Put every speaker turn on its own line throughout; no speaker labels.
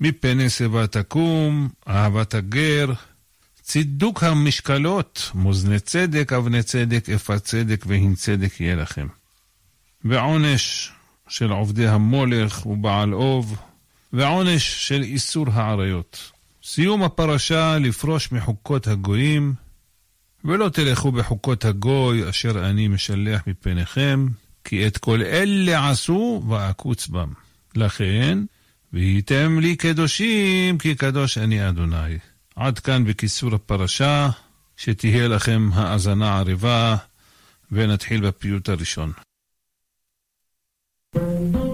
מפני שיבה תקום, אהבת הגר, צידוק המשקלות, מאזני צדק, אבני צדק, איפה צדק והן צדק יהיה לכם. ועונש של עובדי המולך ובעל אוב, ועונש של איסור העריות. סיום הפרשה לפרוש מחוקות הגויים, ולא תלכו בחוקות הגוי אשר אני משלח מפניכם, כי את כל אלה עשו ואקוץ בם. לכן, והייתם לי קדושים, כי קדוש אני אדוני. עד כאן בקיצור הפרשה, שתהיה לכם האזנה עריבה, ונתחיל בפיוט הראשון. thank you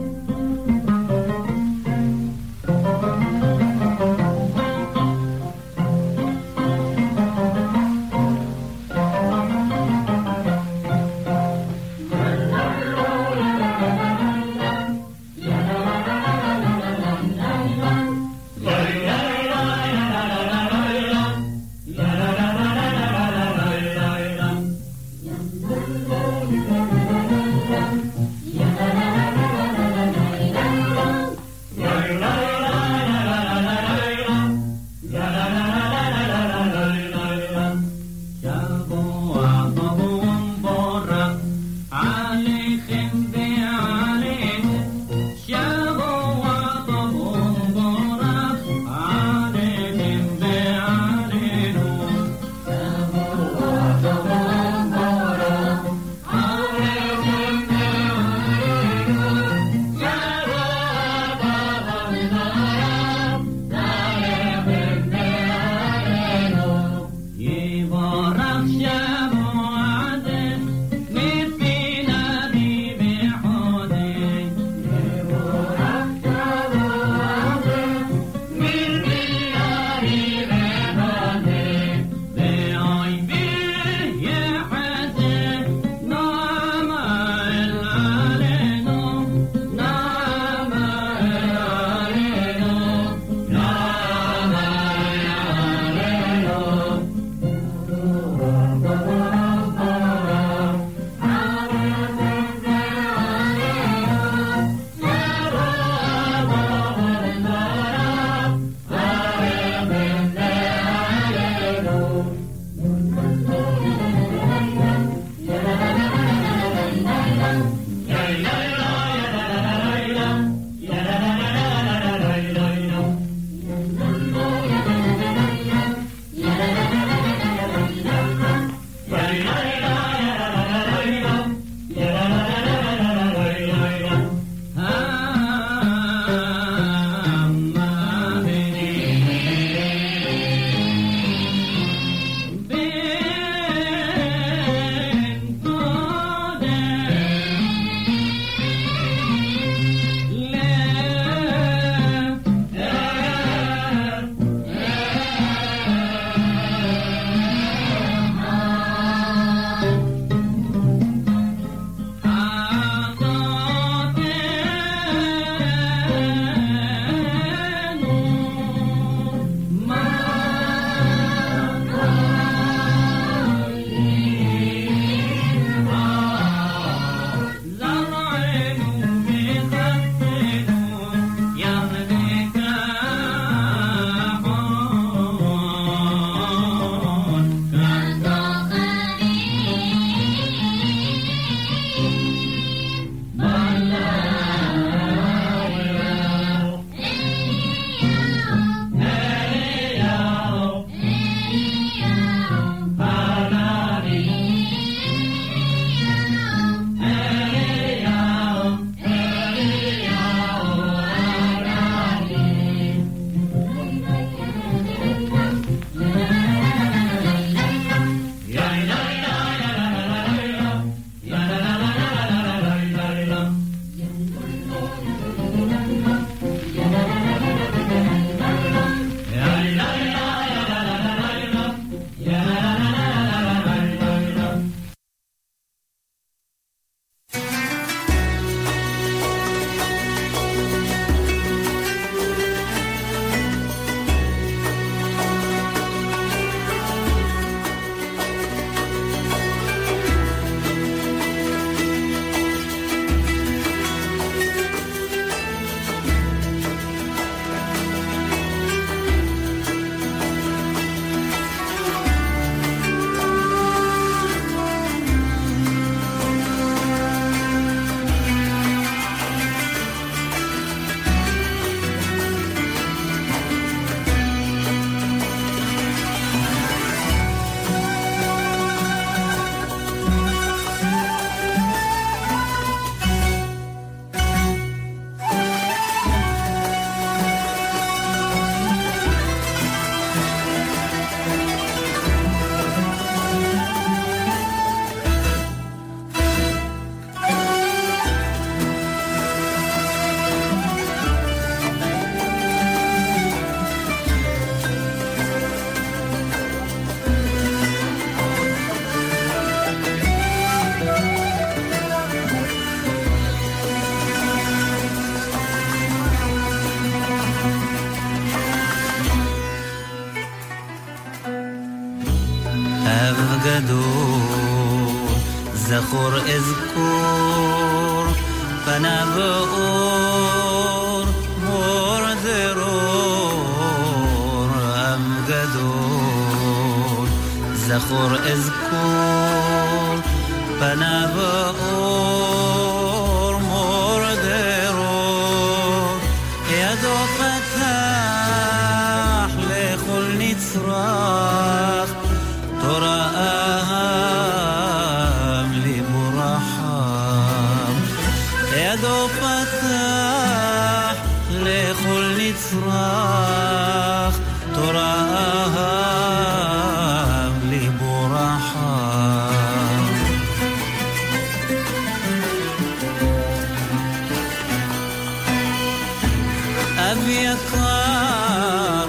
صار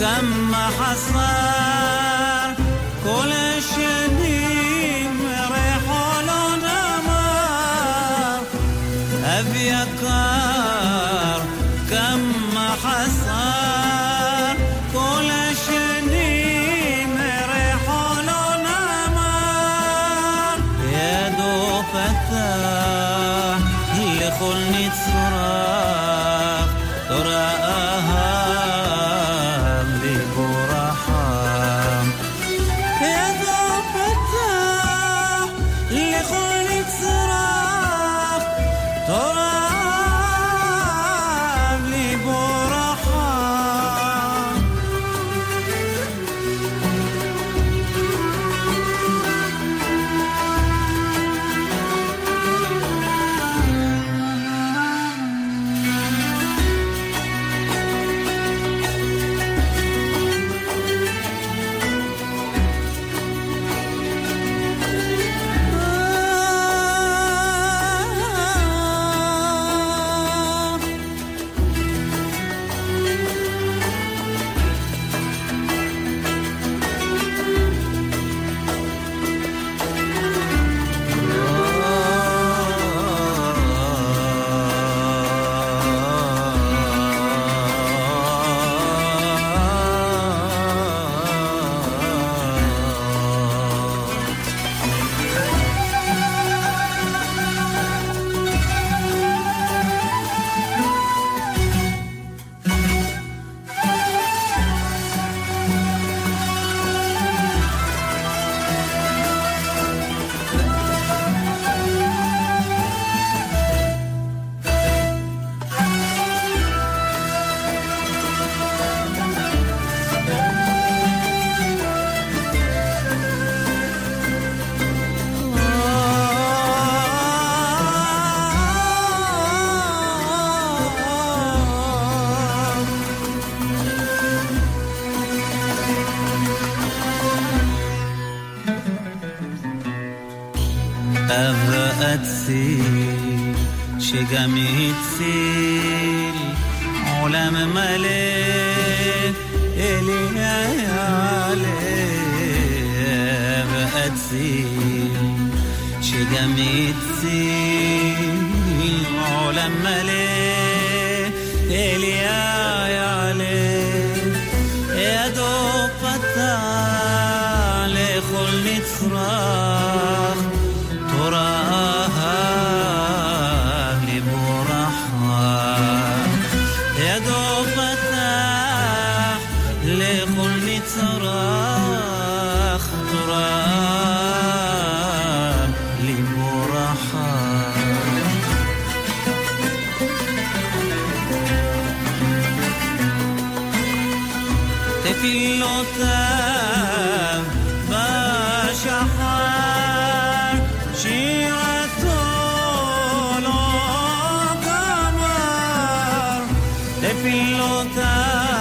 كم ما حصل
voltar.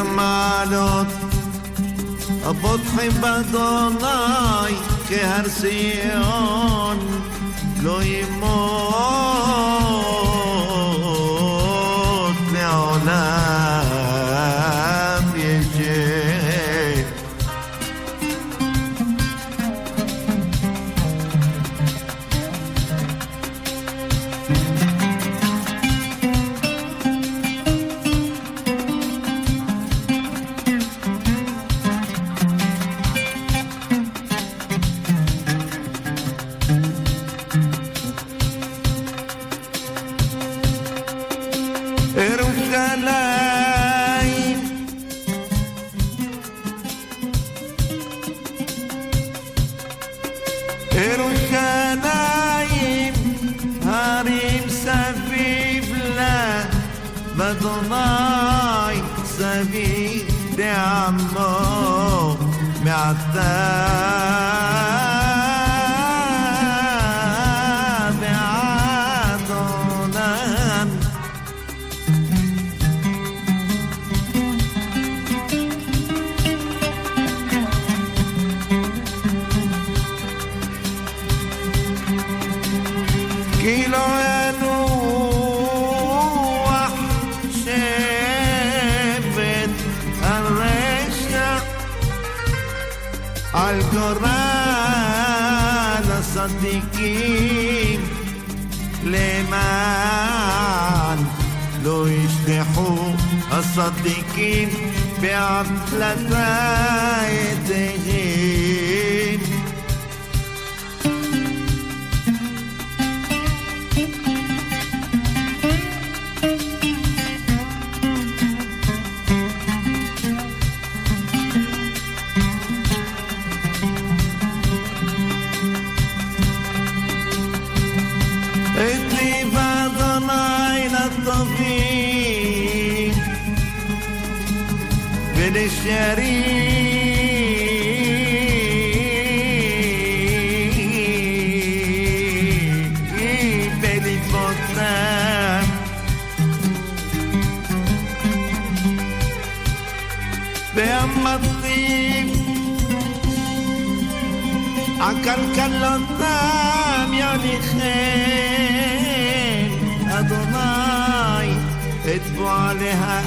המעלות, הבוטחים באדוני כהר ציון, לא ימות. עושים למען לא ישלחו הצדיקים באפלתה ידיהם
شریف لطفا بهم الطيب عكل كلطام يعني خير أدوناي اتبع لها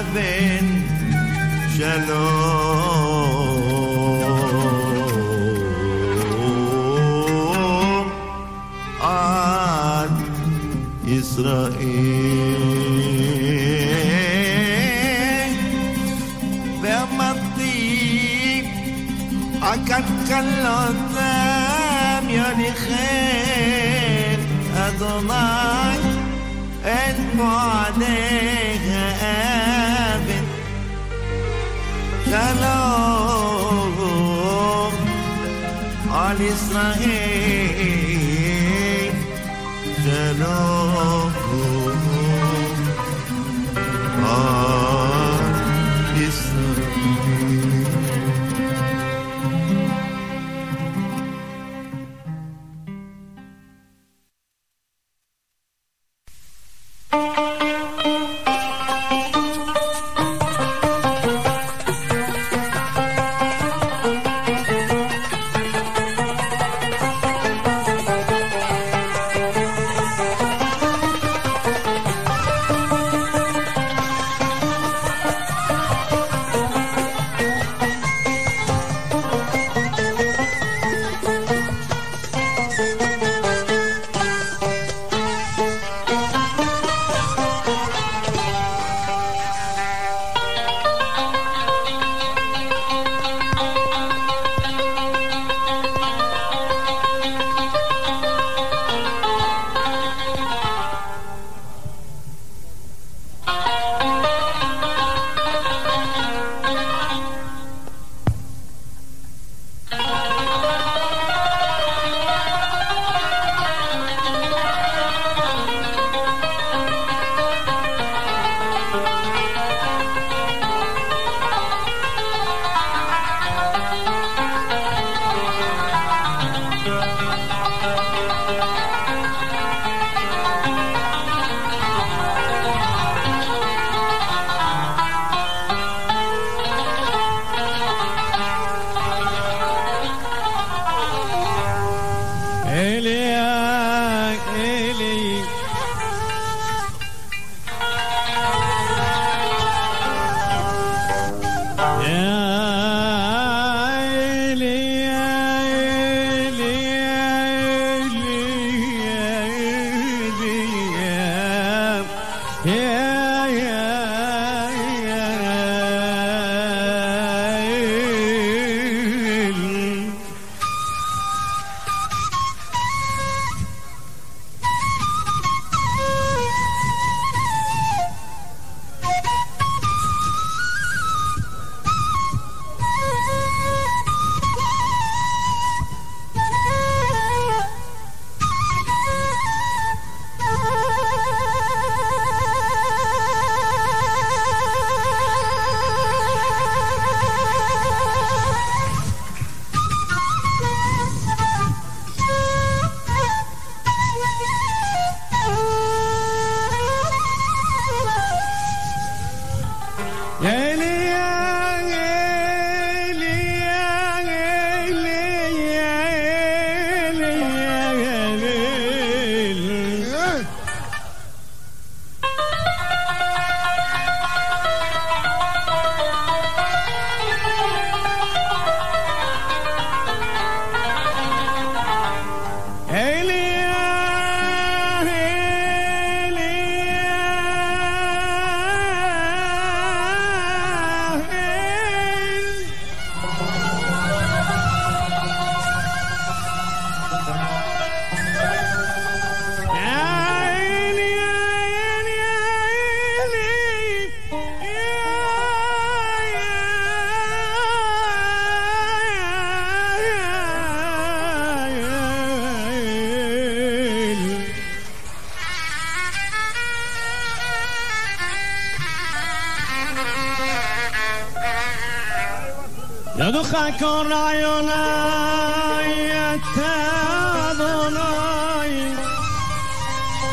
آبل Shalom, Ad Israel. Israel.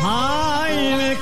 Hi,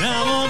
Now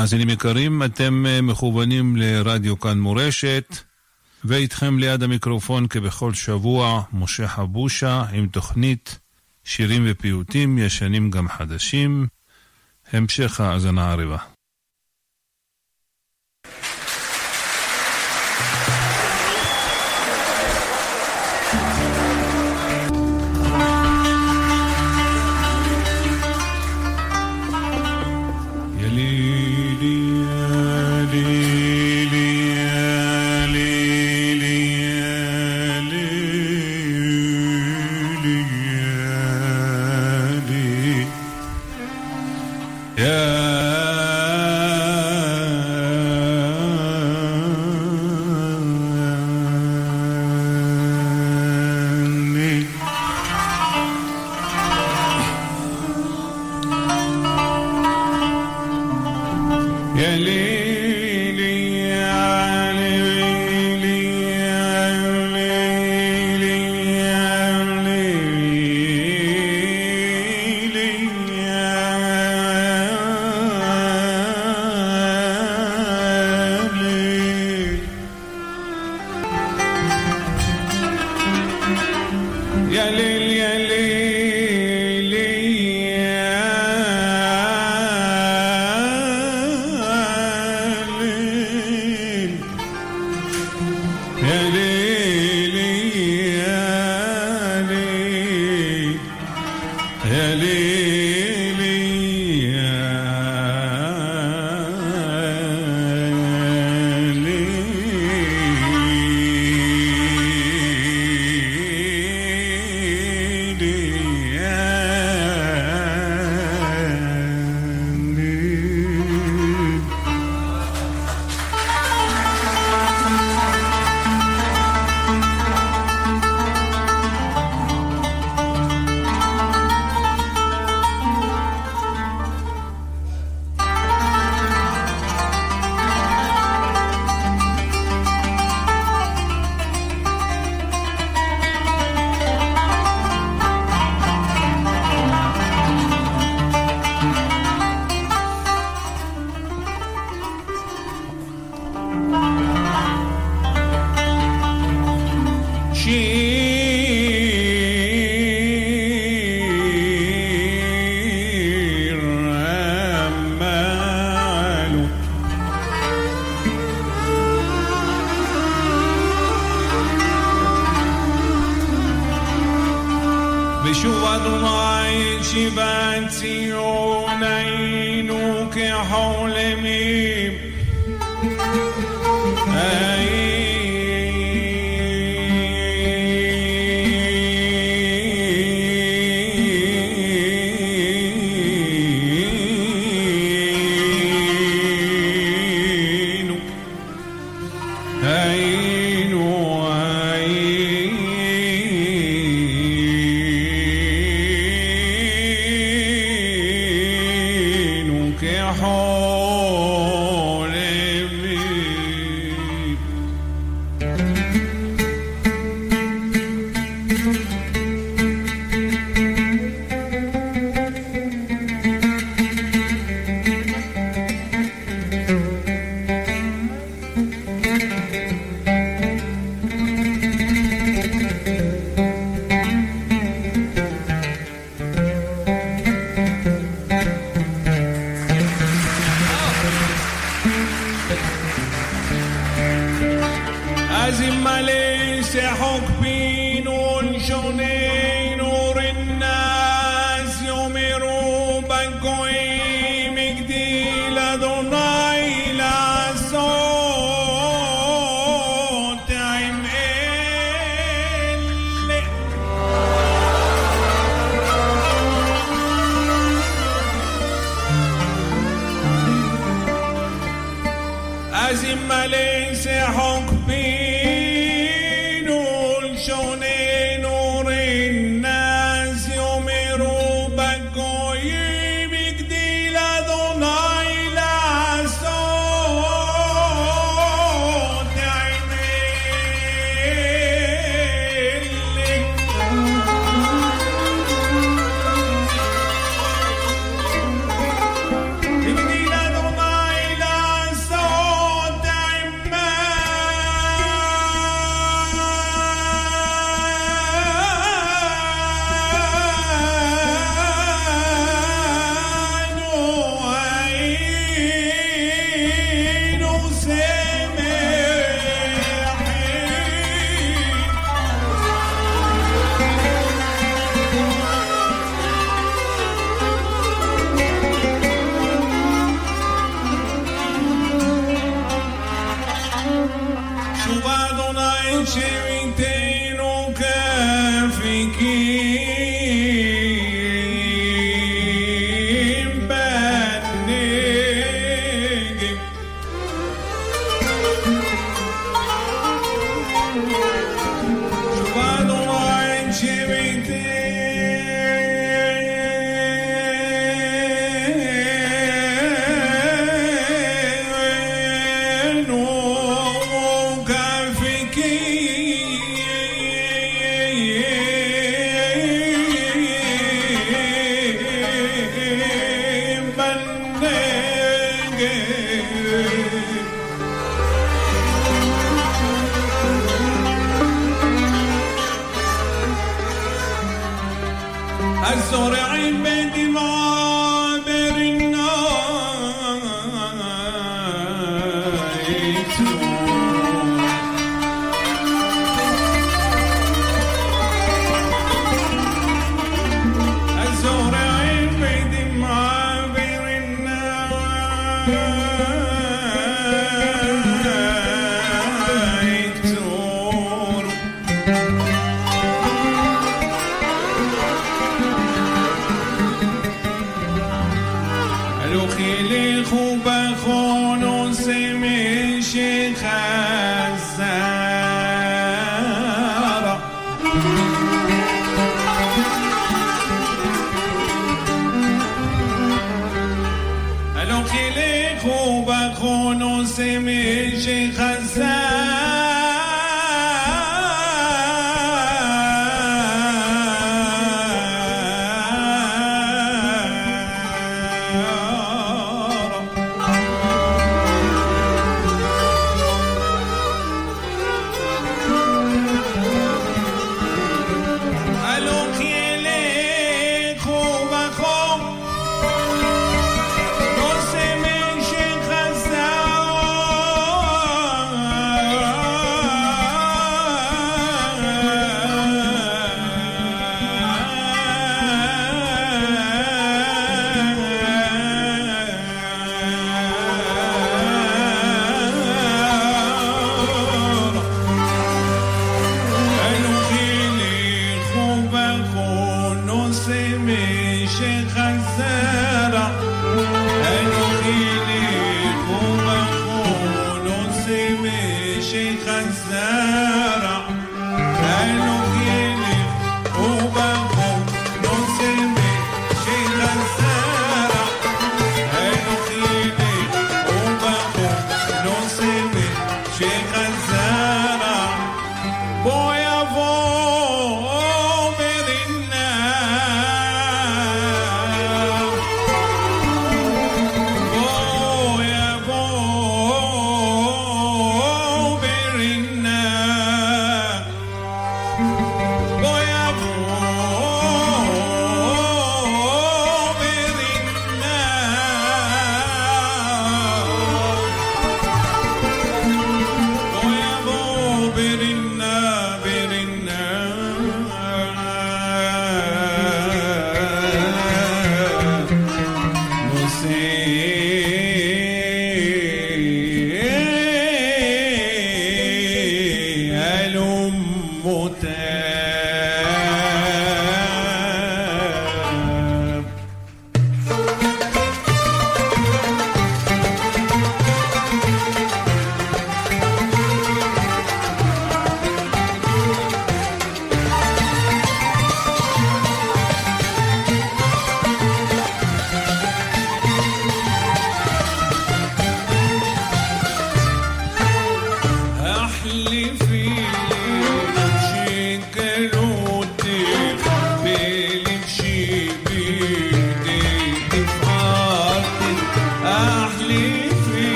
מאזינים יקרים, אתם אה, מכוונים לרדיו כאן מורשת, ואיתכם ליד המיקרופון כבכל שבוע, משה חבושה עם תוכנית שירים ופיוטים, ישנים גם חדשים. המשך האזנה ערבה. Adonai, cheio inteiro, nunca fiquei.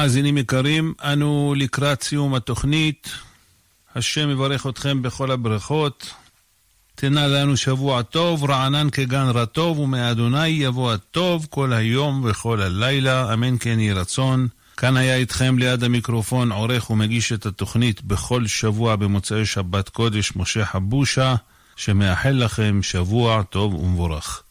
מאזינים יקרים, אנו לקראת סיום התוכנית. השם יברך אתכם בכל הברכות. תנה לנו שבוע טוב, רענן כגן רטוב, ומאדוני יבוא הטוב כל היום וכל הלילה, אמן כן יהי רצון. כאן היה איתכם ליד המיקרופון עורך ומגיש את התוכנית בכל שבוע במוצאי שבת קודש משה חבושה, שמאחל לכם שבוע טוב ומבורך.